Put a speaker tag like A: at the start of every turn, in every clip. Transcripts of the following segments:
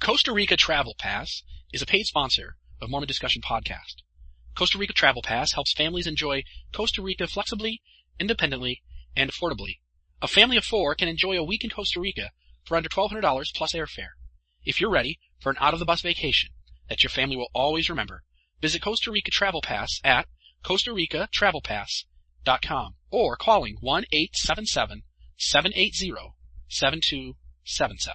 A: Costa Rica Travel Pass is a paid sponsor of Mormon Discussion Podcast. Costa Rica Travel Pass helps families enjoy Costa Rica flexibly, independently, and affordably. A family of four can enjoy a week in Costa Rica for under $1,200 plus airfare. If you're ready for an out-of-the-bus vacation that your family will always remember, visit Costa Rica Travel Pass at Costa Rica Travel Pass.com or calling 1-877-780-7277.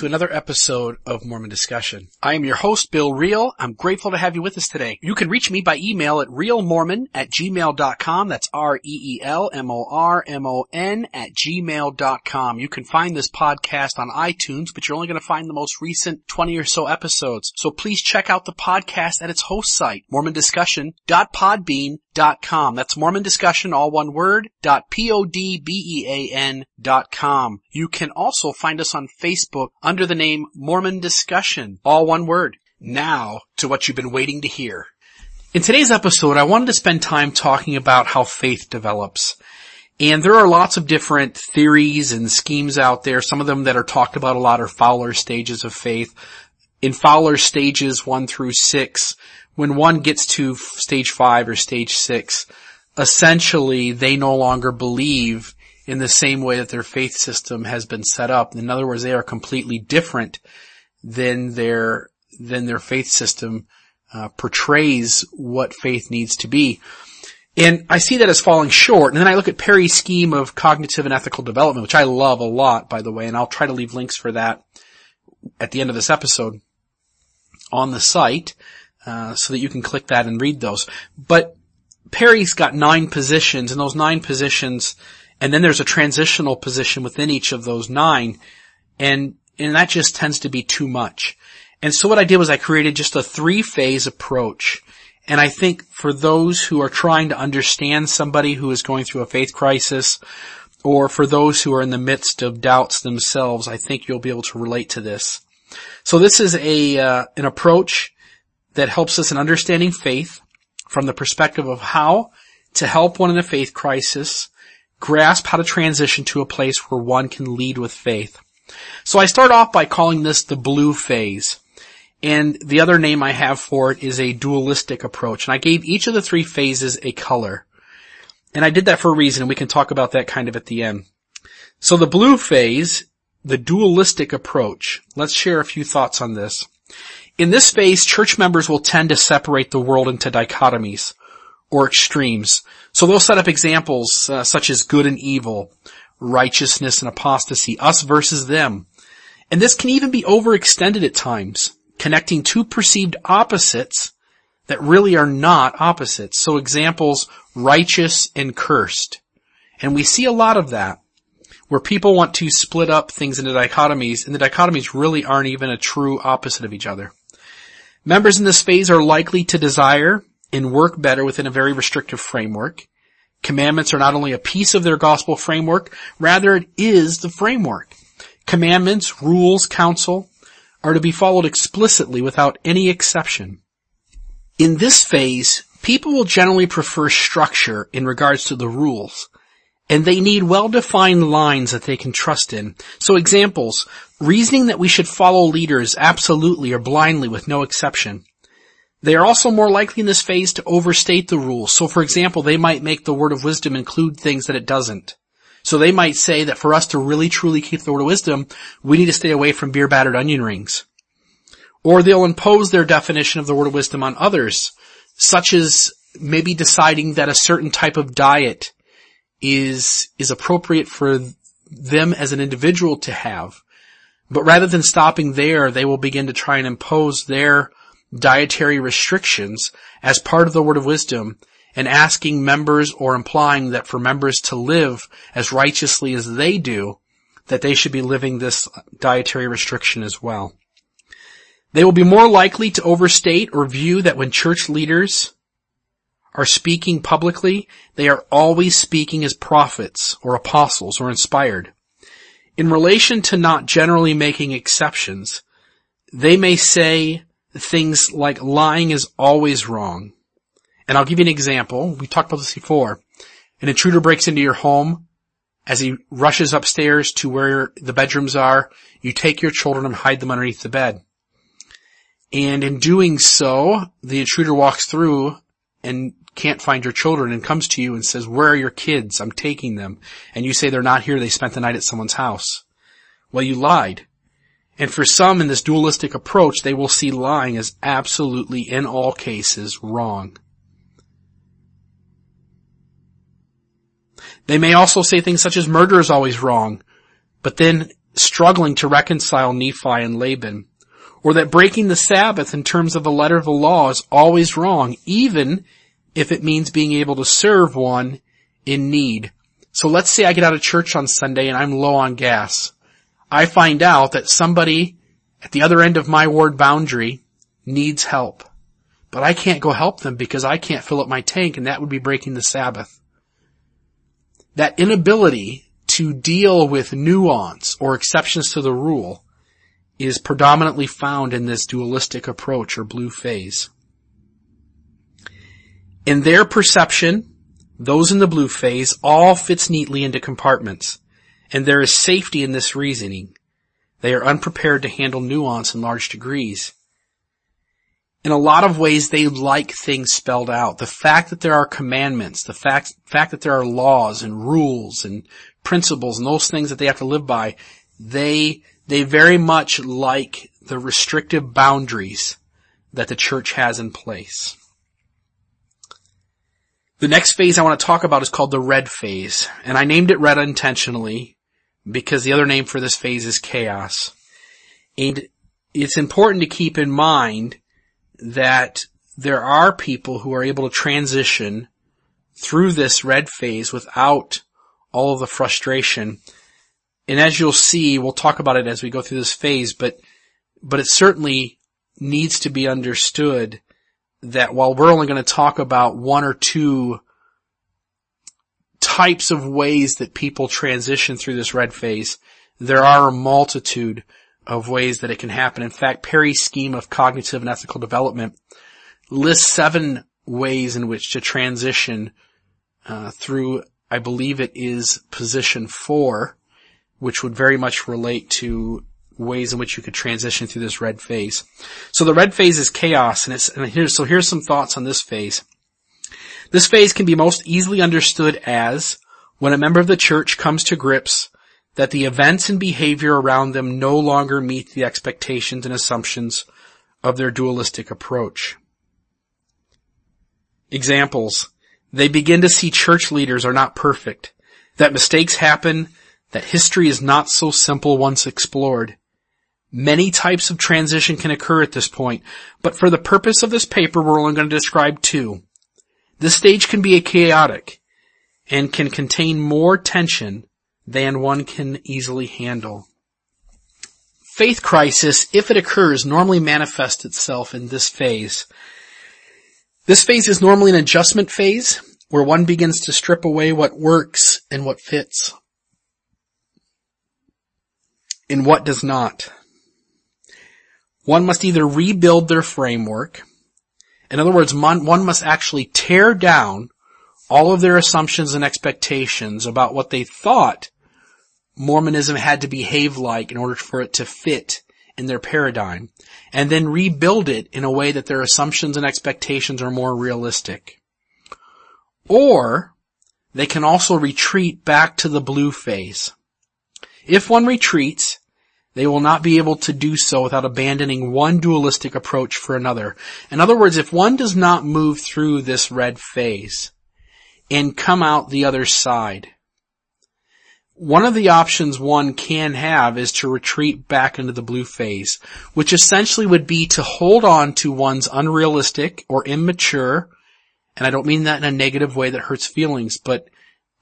A: To another episode of Mormon Discussion. I am your host, Bill Reel. I'm grateful to have you with us today. You can reach me by email at reelmormon at gmail.com. That's R-E-E-L-M-O-R-M-O-N at gmail.com. You can find this podcast on iTunes, but you're only going to find the most recent 20 or so episodes. So please check out the podcast at its host site, mormondiscussion.podbean.com. That's Mormon Discussion, all one word, dot P-O-D-B-E-A-N dot com. You can also find us on Facebook under the name Mormon Discussion, all one word. Now to what you've been waiting to hear. In today's episode, I wanted to spend time talking about how faith develops. And there are lots of different theories and schemes out there. Some of them that are talked about a lot are Fowler stages of faith. In Fowler stages one through six, when one gets to stage five or stage six, essentially they no longer believe in the same way that their faith system has been set up. In other words, they are completely different than their, than their faith system uh, portrays what faith needs to be. And I see that as falling short. And then I look at Perry's scheme of cognitive and ethical development, which I love a lot, by the way, and I'll try to leave links for that at the end of this episode on the site, uh, so that you can click that and read those. But Perry's got nine positions, and those nine positions, and then there's a transitional position within each of those nine, and, and that just tends to be too much. And so what I did was I created just a three phase approach. And I think for those who are trying to understand somebody who is going through a faith crisis, or for those who are in the midst of doubts themselves, I think you'll be able to relate to this. So this is a uh, an approach that helps us in understanding faith from the perspective of how to help one in a faith crisis grasp how to transition to a place where one can lead with faith. So I start off by calling this the blue phase. And the other name I have for it is a dualistic approach. And I gave each of the three phases a color. And I did that for a reason, and we can talk about that kind of at the end. So the blue phase, the dualistic approach, let's share a few thoughts on this. In this phase, church members will tend to separate the world into dichotomies or extremes. So they'll set up examples uh, such as good and evil, righteousness and apostasy, us versus them. And this can even be overextended at times, connecting two perceived opposites that really are not opposites. So examples, righteous and cursed. And we see a lot of that where people want to split up things into dichotomies and the dichotomies really aren't even a true opposite of each other. Members in this phase are likely to desire and work better within a very restrictive framework. Commandments are not only a piece of their gospel framework, rather it is the framework. Commandments, rules, counsel are to be followed explicitly without any exception. In this phase, people will generally prefer structure in regards to the rules, and they need well-defined lines that they can trust in. So examples, reasoning that we should follow leaders absolutely or blindly with no exception. They are also more likely in this phase to overstate the rules. So for example, they might make the word of wisdom include things that it doesn't. So they might say that for us to really truly keep the word of wisdom, we need to stay away from beer battered onion rings. Or they'll impose their definition of the word of wisdom on others, such as maybe deciding that a certain type of diet is, is appropriate for them as an individual to have. But rather than stopping there, they will begin to try and impose their dietary restrictions as part of the word of wisdom and asking members or implying that for members to live as righteously as they do, that they should be living this dietary restriction as well. They will be more likely to overstate or view that when church leaders are speaking publicly, they are always speaking as prophets or apostles or inspired. In relation to not generally making exceptions, they may say things like lying is always wrong. And I'll give you an example. We talked about this before. An intruder breaks into your home. As he rushes upstairs to where the bedrooms are, you take your children and hide them underneath the bed. And in doing so, the intruder walks through and can't find your children and comes to you and says, where are your kids? I'm taking them. And you say they're not here. They spent the night at someone's house. Well, you lied. And for some in this dualistic approach, they will see lying as absolutely, in all cases, wrong. They may also say things such as murder is always wrong, but then struggling to reconcile Nephi and Laban. Or that breaking the Sabbath in terms of the letter of the law is always wrong, even if it means being able to serve one in need. So let's say I get out of church on Sunday and I'm low on gas. I find out that somebody at the other end of my ward boundary needs help. But I can't go help them because I can't fill up my tank and that would be breaking the Sabbath. That inability to deal with nuance or exceptions to the rule is predominantly found in this dualistic approach or blue phase. In their perception, those in the blue phase all fits neatly into compartments, and there is safety in this reasoning. They are unprepared to handle nuance in large degrees. In a lot of ways, they like things spelled out. The fact that there are commandments, the fact, fact that there are laws and rules and principles and those things that they have to live by, they, they very much like the restrictive boundaries that the church has in place. The next phase I want to talk about is called the red phase, and I named it red intentionally because the other name for this phase is chaos. And it's important to keep in mind that there are people who are able to transition through this red phase without all of the frustration. And as you'll see, we'll talk about it as we go through this phase, but, but it certainly needs to be understood that while we're only going to talk about one or two types of ways that people transition through this red phase, there are a multitude of ways that it can happen. In fact, Perry's scheme of cognitive and ethical development lists seven ways in which to transition uh, through, I believe it is position four, which would very much relate to ways in which you could transition through this red phase. So the red phase is chaos, and it's and here's so here's some thoughts on this phase. This phase can be most easily understood as when a member of the church comes to grips that the events and behavior around them no longer meet the expectations and assumptions of their dualistic approach. Examples. They begin to see church leaders are not perfect, that mistakes happen, that history is not so simple once explored, Many types of transition can occur at this point, but for the purpose of this paper, we're only going to describe two. This stage can be a chaotic and can contain more tension than one can easily handle. Faith crisis, if it occurs, normally manifests itself in this phase. This phase is normally an adjustment phase where one begins to strip away what works and what fits and what does not. One must either rebuild their framework. In other words, one, must actually tear down all of their assumptions and expectations about what they thought Mormonism had to behave like in order for it to fit in their paradigm, and then rebuild it in a way that their assumptions and expectations are more realistic. Or, they can also retreat back to the blue phase. If one retreats, they will not be able to do so without abandoning one dualistic approach for another. In other words, if one does not move through this red phase and come out the other side, One of the options one can have is to retreat back into the blue phase, which essentially would be to hold on to one's unrealistic or immature, and I don't mean that in a negative way that hurts feelings, but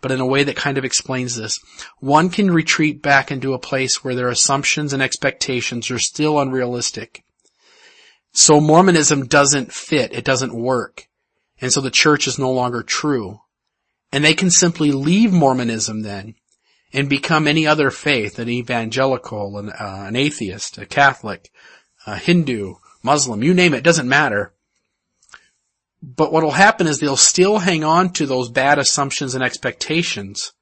A: but in a way that kind of explains this. One can retreat back into a place where their assumptions and expectations are still unrealistic. So Mormonism doesn't fit, it doesn't work. And so the church is no longer true. And they can simply leave Mormonism then and become any other faith, an evangelical, an, uh, an atheist, a Catholic, a Hindu, Muslim, you name it, doesn't matter. But what will happen is they'll still hang on to those bad assumptions and expectations.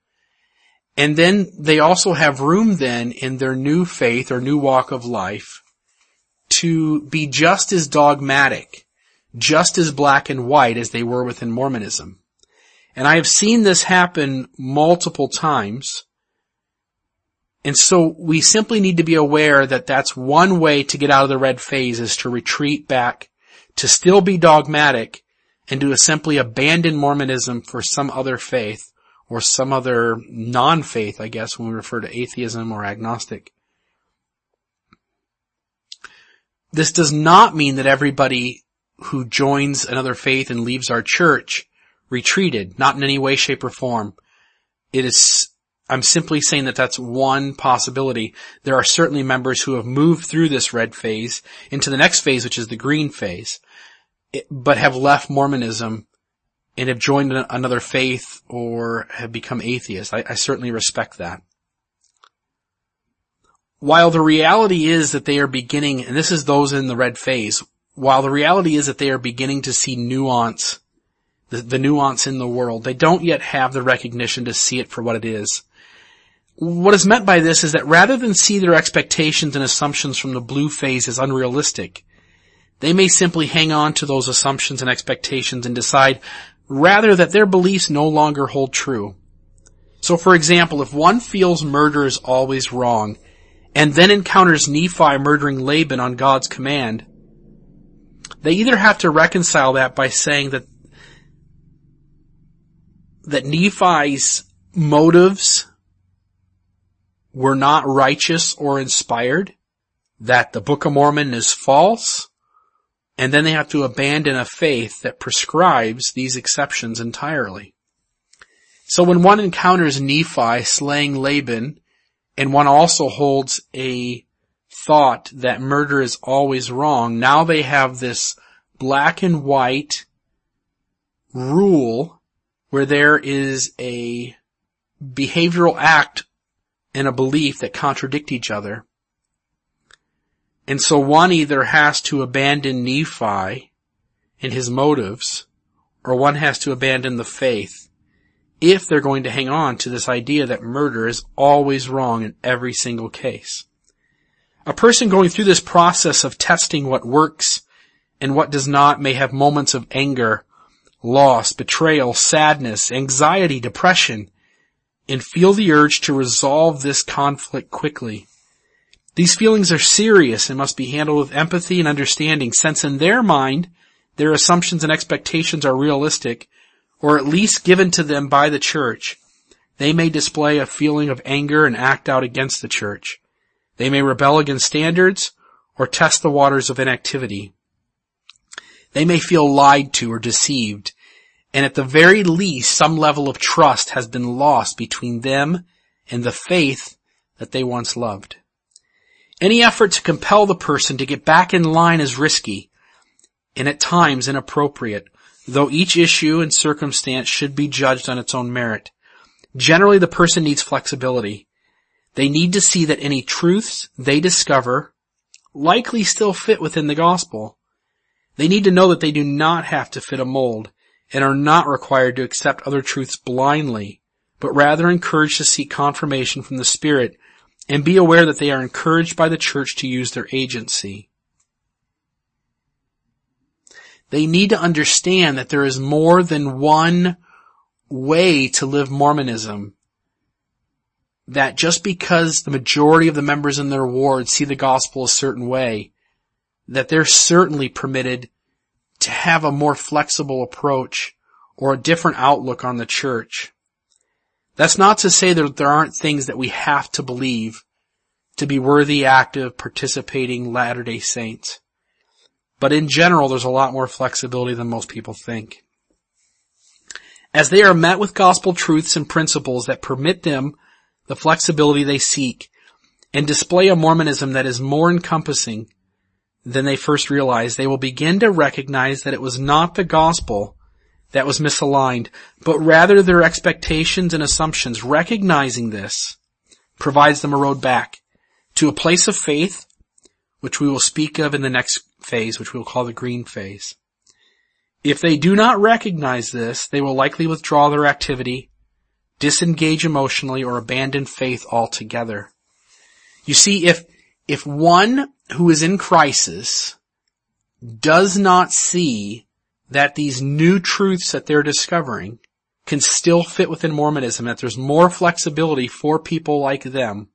A: And then they also have room then in their new faith or new walk of life to be just as dogmatic, just as black and white as they were within Mormonism. And I have seen this happen multiple times. And so we simply need to be aware that that's one way to get out of the red phase is to retreat back, to still be dogmatic, and to simply abandon Mormonism for some other faith or some other non-faith, I guess, when we refer to atheism or agnostic. This does not mean that everybody who joins another faith and leaves our church retreated, not in any way, shape, or form. It is, I'm simply saying that that's one possibility. There are certainly members who have moved through this red phase into the next phase, which is the green phase but have left Mormonism and have joined another faith or have become atheists. I, I certainly respect that. While the reality is that they are beginning, and this is those in the red phase, while the reality is that they are beginning to see nuance, the, the nuance in the world, they don't yet have the recognition to see it for what it is. What is meant by this is that rather than see their expectations and assumptions from the blue phase as unrealistic, they may simply hang on to those assumptions and expectations and decide rather that their beliefs no longer hold true. So for example, if one feels murder is always wrong and then encounters Nephi murdering Laban on God's command, they either have to reconcile that by saying that that Nephi's motives were not righteous or inspired, that the Book of Mormon is false, and then they have to abandon a faith that prescribes these exceptions entirely. So when one encounters Nephi slaying Laban, and one also holds a thought that murder is always wrong, now they have this black and white rule where there is a behavioral act and a belief that contradict each other. And so one either has to abandon Nephi and his motives, or one has to abandon the faith if they're going to hang on to this idea that murder is always wrong in every single case. A person going through this process of testing what works and what does not may have moments of anger, loss, betrayal, sadness, anxiety, depression, and feel the urge to resolve this conflict quickly. These feelings are serious and must be handled with empathy and understanding since in their mind, their assumptions and expectations are realistic or at least given to them by the church. They may display a feeling of anger and act out against the church. They may rebel against standards or test the waters of inactivity. They may feel lied to or deceived, and at the very least some level of trust has been lost between them and the faith that they once loved. Any effort to compel the person to get back in line is risky and at times inappropriate, though each issue and circumstance should be judged on its own merit. Generally the person needs flexibility. They need to see that any truths they discover likely still fit within the gospel. They need to know that they do not have to fit a mold and are not required to accept other truths blindly, but rather encouraged to seek confirmation from the Spirit and be aware that they are encouraged by the church to use their agency. They need to understand that there is more than one way to live Mormonism. That just because the majority of the members in their ward see the gospel a certain way, that they're certainly permitted to have a more flexible approach or a different outlook on the church. That's not to say that there aren't things that we have to believe to be worthy, active, participating Latter-day Saints. But in general, there's a lot more flexibility than most people think. As they are met with gospel truths and principles that permit them the flexibility they seek and display a Mormonism that is more encompassing than they first realized, they will begin to recognize that it was not the gospel that was misaligned, but rather their expectations and assumptions. Recognizing this provides them a road back to a place of faith, which we will speak of in the next phase, which we'll call the green phase. If they do not recognize this, they will likely withdraw their activity, disengage emotionally, or abandon faith altogether. You see, if, if one who is in crisis does not see that these new truths that they're discovering can still fit within Mormonism, that there's more flexibility for people like them,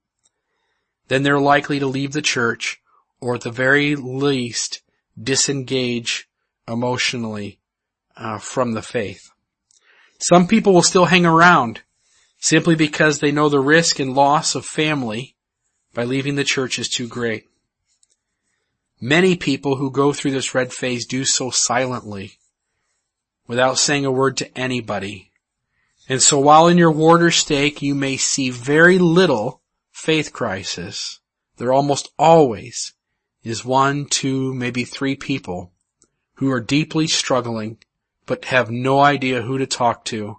A: then they're likely to leave the church or at the very least disengage emotionally uh, from the faith. Some people will still hang around simply because they know the risk and loss of family by leaving the church is too great. Many people who go through this red phase do so silently without saying a word to anybody. And so while in your warder stake you may see very little faith crisis, there almost always is one, two, maybe three people who are deeply struggling but have no idea who to talk to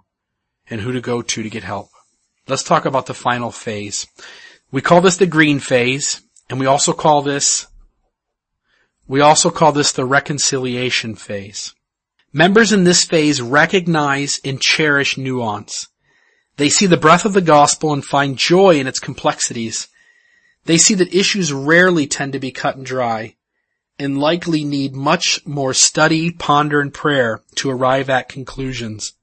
A: and who to go to to get help. Let's talk about the final phase. We call this the green phase and we also call this we also call this the reconciliation phase. Members in this phase recognize and cherish nuance. They see the breath of the gospel and find joy in its complexities. They see that issues rarely tend to be cut and dry and likely need much more study, ponder, and prayer to arrive at conclusions.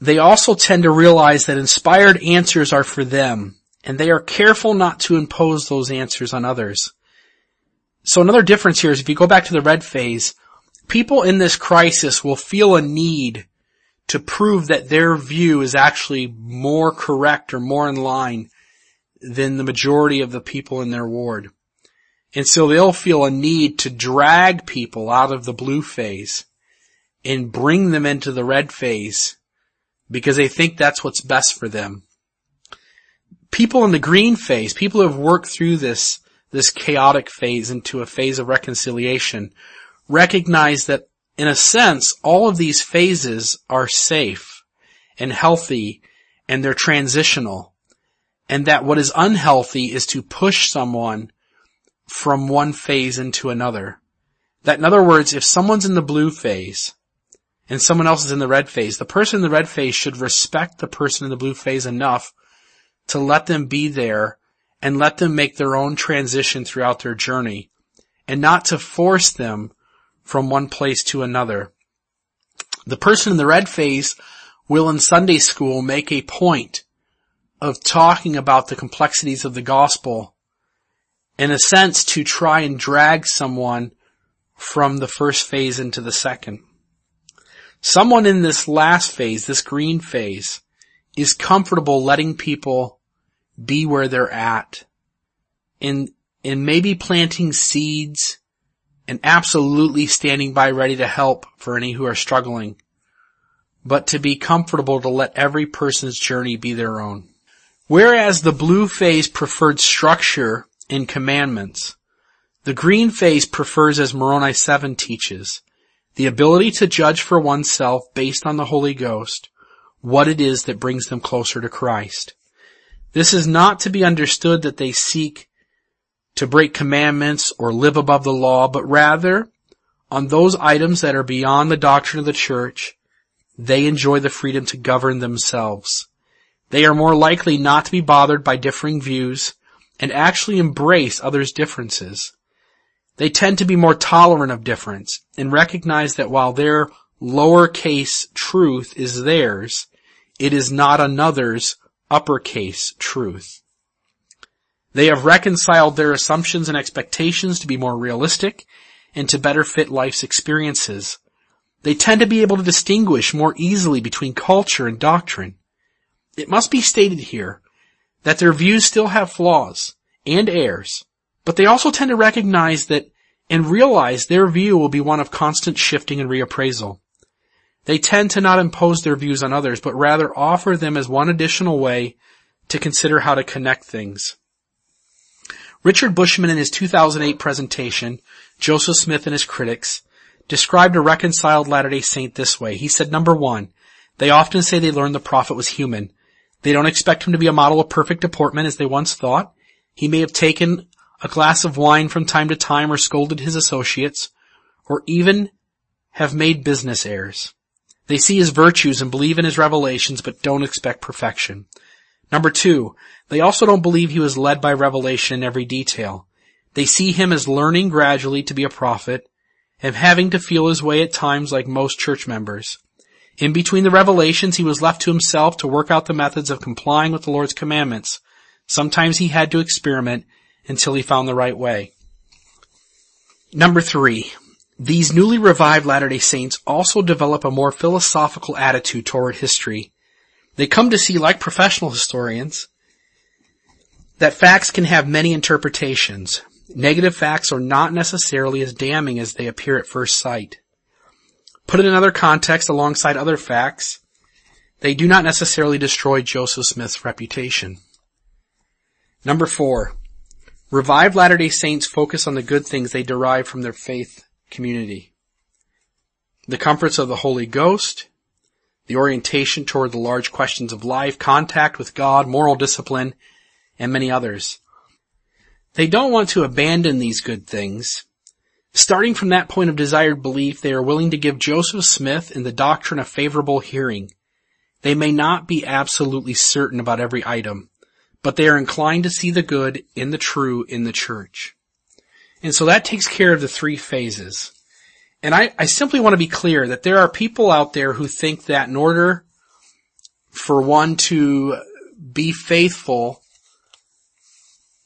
A: They also tend to realize that inspired answers are for them, and they are careful not to impose those answers on others. So another difference here is if you go back to the red phase, people in this crisis will feel a need to prove that their view is actually more correct or more in line than the majority of the people in their ward. And so they'll feel a need to drag people out of the blue phase and bring them into the red phase because they think that's what's best for them. People in the green phase, people who have worked through this, this chaotic phase into a phase of reconciliation, recognize that in a sense, all of these phases are safe and healthy and they're transitional. And that what is unhealthy is to push someone from one phase into another. That in other words, if someone's in the blue phase and someone else is in the red phase, the person in the red phase should respect the person in the blue phase enough to let them be there and let them make their own transition throughout their journey and not to force them from one place to another. The person in the red phase will in Sunday school make a point of talking about the complexities of the gospel in a sense to try and drag someone from the first phase into the second. Someone in this last phase, this green phase, is comfortable letting people be where they're at and, and maybe planting seeds and absolutely standing by ready to help for any who are struggling, but to be comfortable to let every person's journey be their own. Whereas the blue phase preferred structure in commandments. The green phase prefers as Moroni 7 teaches, the ability to judge for oneself based on the Holy Ghost what it is that brings them closer to Christ. This is not to be understood that they seek to break commandments or live above the law, but rather on those items that are beyond the doctrine of the church, they enjoy the freedom to govern themselves. They are more likely not to be bothered by differing views and actually embrace others' differences. They tend to be more tolerant of difference and recognize that while their lowercase truth is theirs, it is not another's uppercase truth. They have reconciled their assumptions and expectations to be more realistic and to better fit life's experiences. They tend to be able to distinguish more easily between culture and doctrine. It must be stated here that their views still have flaws and errors, but they also tend to recognize that and realize their view will be one of constant shifting and reappraisal. They tend to not impose their views on others, but rather offer them as one additional way to consider how to connect things. Richard Bushman in his 2008 presentation, Joseph Smith and his critics, described a reconciled Latter-day Saint this way. He said, number one, they often say they learned the prophet was human. They don't expect him to be a model of perfect deportment as they once thought. He may have taken a glass of wine from time to time or scolded his associates, or even have made business errors. They see his virtues and believe in his revelations, but don't expect perfection. Number two, they also don't believe he was led by revelation in every detail. They see him as learning gradually to be a prophet and having to feel his way at times like most church members. In between the revelations, he was left to himself to work out the methods of complying with the Lord's commandments. Sometimes he had to experiment until he found the right way. Number three, these newly revived Latter-day Saints also develop a more philosophical attitude toward history. They come to see, like professional historians, that facts can have many interpretations. Negative facts are not necessarily as damning as they appear at first sight. Put in another context alongside other facts, they do not necessarily destroy Joseph Smith's reputation. Number four, Revived Latter-day Saints focus on the good things they derive from their faith community. The comforts of the Holy Ghost, the orientation toward the large questions of life, contact with God, moral discipline, and many others. They don't want to abandon these good things. Starting from that point of desired belief, they are willing to give Joseph Smith and the doctrine a favorable hearing. They may not be absolutely certain about every item, but they are inclined to see the good in the true in the church. And so that takes care of the three phases. And I, I simply want to be clear that there are people out there who think that in order for one to be faithful,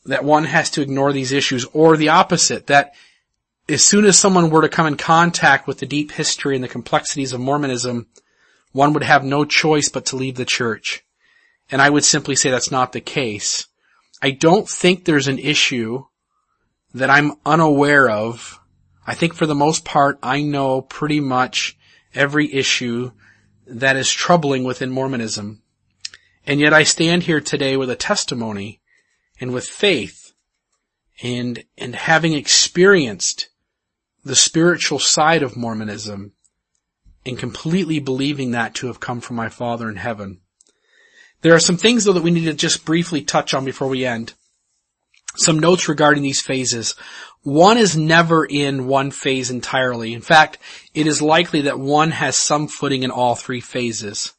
A: that one has to ignore these issues, or the opposite, that as soon as someone were to come in contact with the deep history and the complexities of Mormonism, one would have no choice but to leave the church. And I would simply say that's not the case. I don't think there's an issue that I'm unaware of. I think for the most part, I know pretty much every issue that is troubling within Mormonism. And yet I stand here today with a testimony and with faith and, and having experienced the spiritual side of Mormonism and completely believing that to have come from my Father in heaven. There are some things though that we need to just briefly touch on before we end. Some notes regarding these phases. One is never in one phase entirely. In fact, it is likely that one has some footing in all three phases.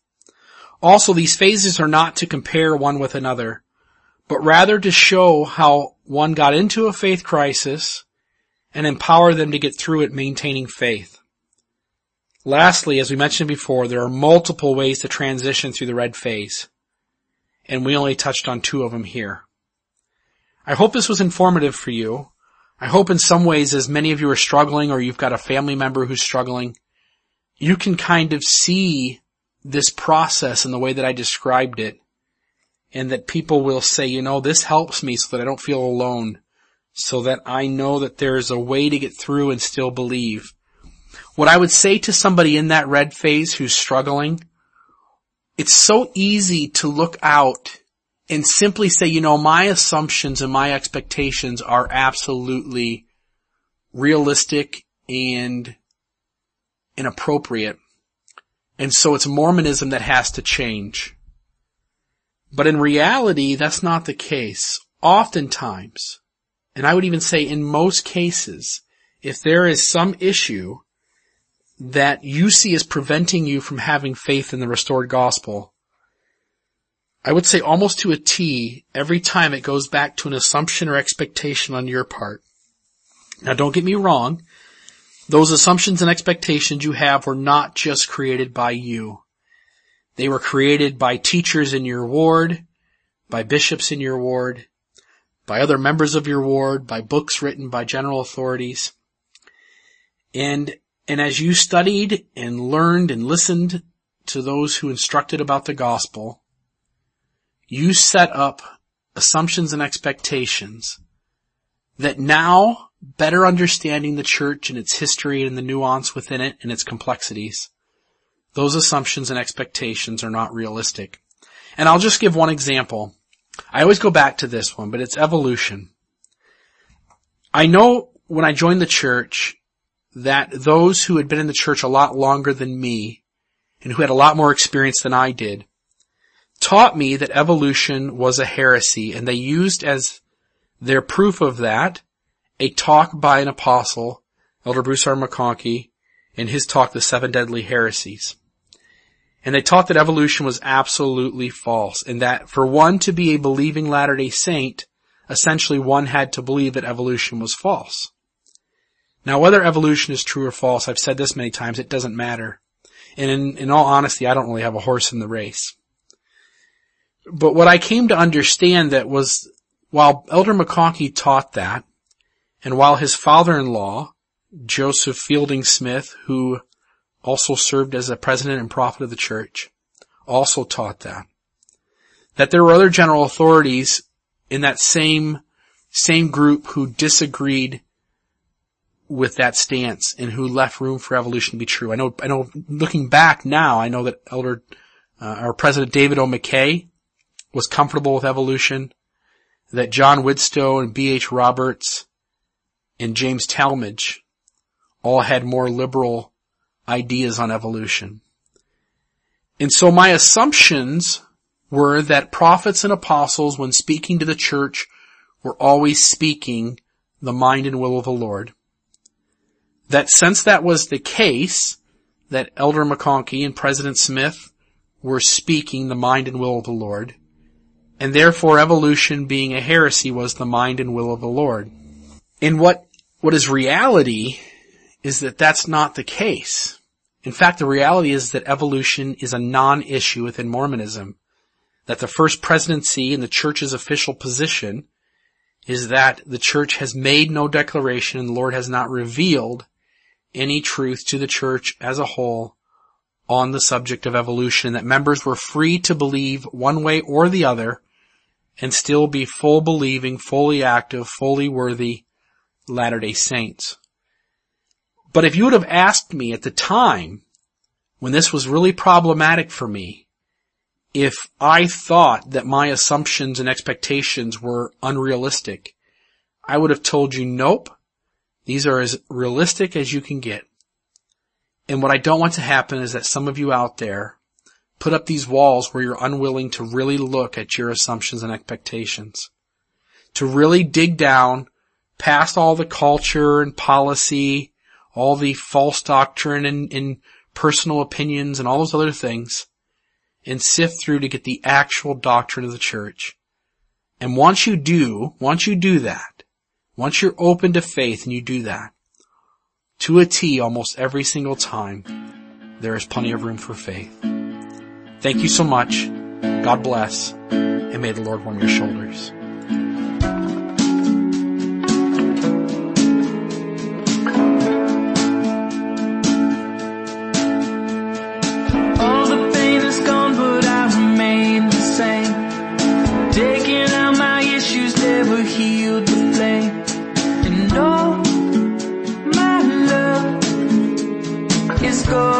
A: Also, these phases are not to compare one with another, but rather to show how one got into a faith crisis and empower them to get through it maintaining faith. Lastly, as we mentioned before, there are multiple ways to transition through the red phase and we only touched on two of them here. I hope this was informative for you. I hope in some ways as many of you are struggling or you've got a family member who's struggling, you can kind of see this process in the way that I described it and that people will say, you know, this helps me so that I don't feel alone, so that I know that there's a way to get through and still believe. What I would say to somebody in that red phase who's struggling it's so easy to look out and simply say, you know, my assumptions and my expectations are absolutely realistic and inappropriate. And so it's Mormonism that has to change. But in reality, that's not the case. Oftentimes, and I would even say in most cases, if there is some issue that you see as preventing you from having faith in the restored gospel, I would say almost to a T, every time it goes back to an assumption or expectation on your part. Now don't get me wrong. Those assumptions and expectations you have were not just created by you. They were created by teachers in your ward, by bishops in your ward, by other members of your ward, by books written by general authorities. And and as you studied and learned and listened to those who instructed about the gospel, you set up assumptions and expectations that now, better understanding the church and its history and the nuance within it and its complexities, those assumptions and expectations are not realistic. And I'll just give one example. I always go back to this one, but it's evolution. I know when I joined the church that those who had been in the church a lot longer than me and who had a lot more experience than I did taught me that evolution was a heresy and they used as their proof of that a talk by an apostle, Elder Bruce R. McConkie, in his talk, The Seven Deadly Heresies. And they taught that evolution was absolutely false and that for one to be a believing Latter-day Saint, essentially one had to believe that evolution was false. Now whether evolution is true or false, I've said this many times, it doesn't matter. And in, in all honesty, I don't really have a horse in the race. But what I came to understand that was while Elder McConkie taught that, and while his father-in-law, Joseph Fielding Smith, who also served as a president and prophet of the church, also taught that, that there were other general authorities in that same, same group who disagreed with that stance and who left room for evolution to be true. I know, I know looking back now, I know that Elder, uh, our President David O. McKay was comfortable with evolution, that John Widtsoe and B.H. Roberts and James Talmage all had more liberal ideas on evolution. And so my assumptions were that prophets and apostles, when speaking to the church, were always speaking the mind and will of the Lord. That since that was the case, that Elder McConkie and President Smith were speaking the mind and will of the Lord, and therefore evolution being a heresy was the mind and will of the Lord. And what, what is reality is that that's not the case. In fact, the reality is that evolution is a non-issue within Mormonism. That the first presidency and the church's official position is that the church has made no declaration and the Lord has not revealed any truth to the church as a whole on the subject of evolution, that members were free to believe one way or the other and still be full believing, fully active, fully worthy Latter-day Saints. But if you would have asked me at the time when this was really problematic for me, if I thought that my assumptions and expectations were unrealistic, I would have told you nope, these are as realistic as you can get. And what I don't want to happen is that some of you out there put up these walls where you're unwilling to really look at your assumptions and expectations. To really dig down past all the culture and policy, all the false doctrine and, and personal opinions and all those other things and sift through to get the actual doctrine of the church. And once you do, once you do that, once you're open to faith and you do that, to a T almost every single time, there is plenty of room for faith. Thank you so much. God bless. And may the Lord warm your shoulders.
B: Never healed the flame. And all my love is gone.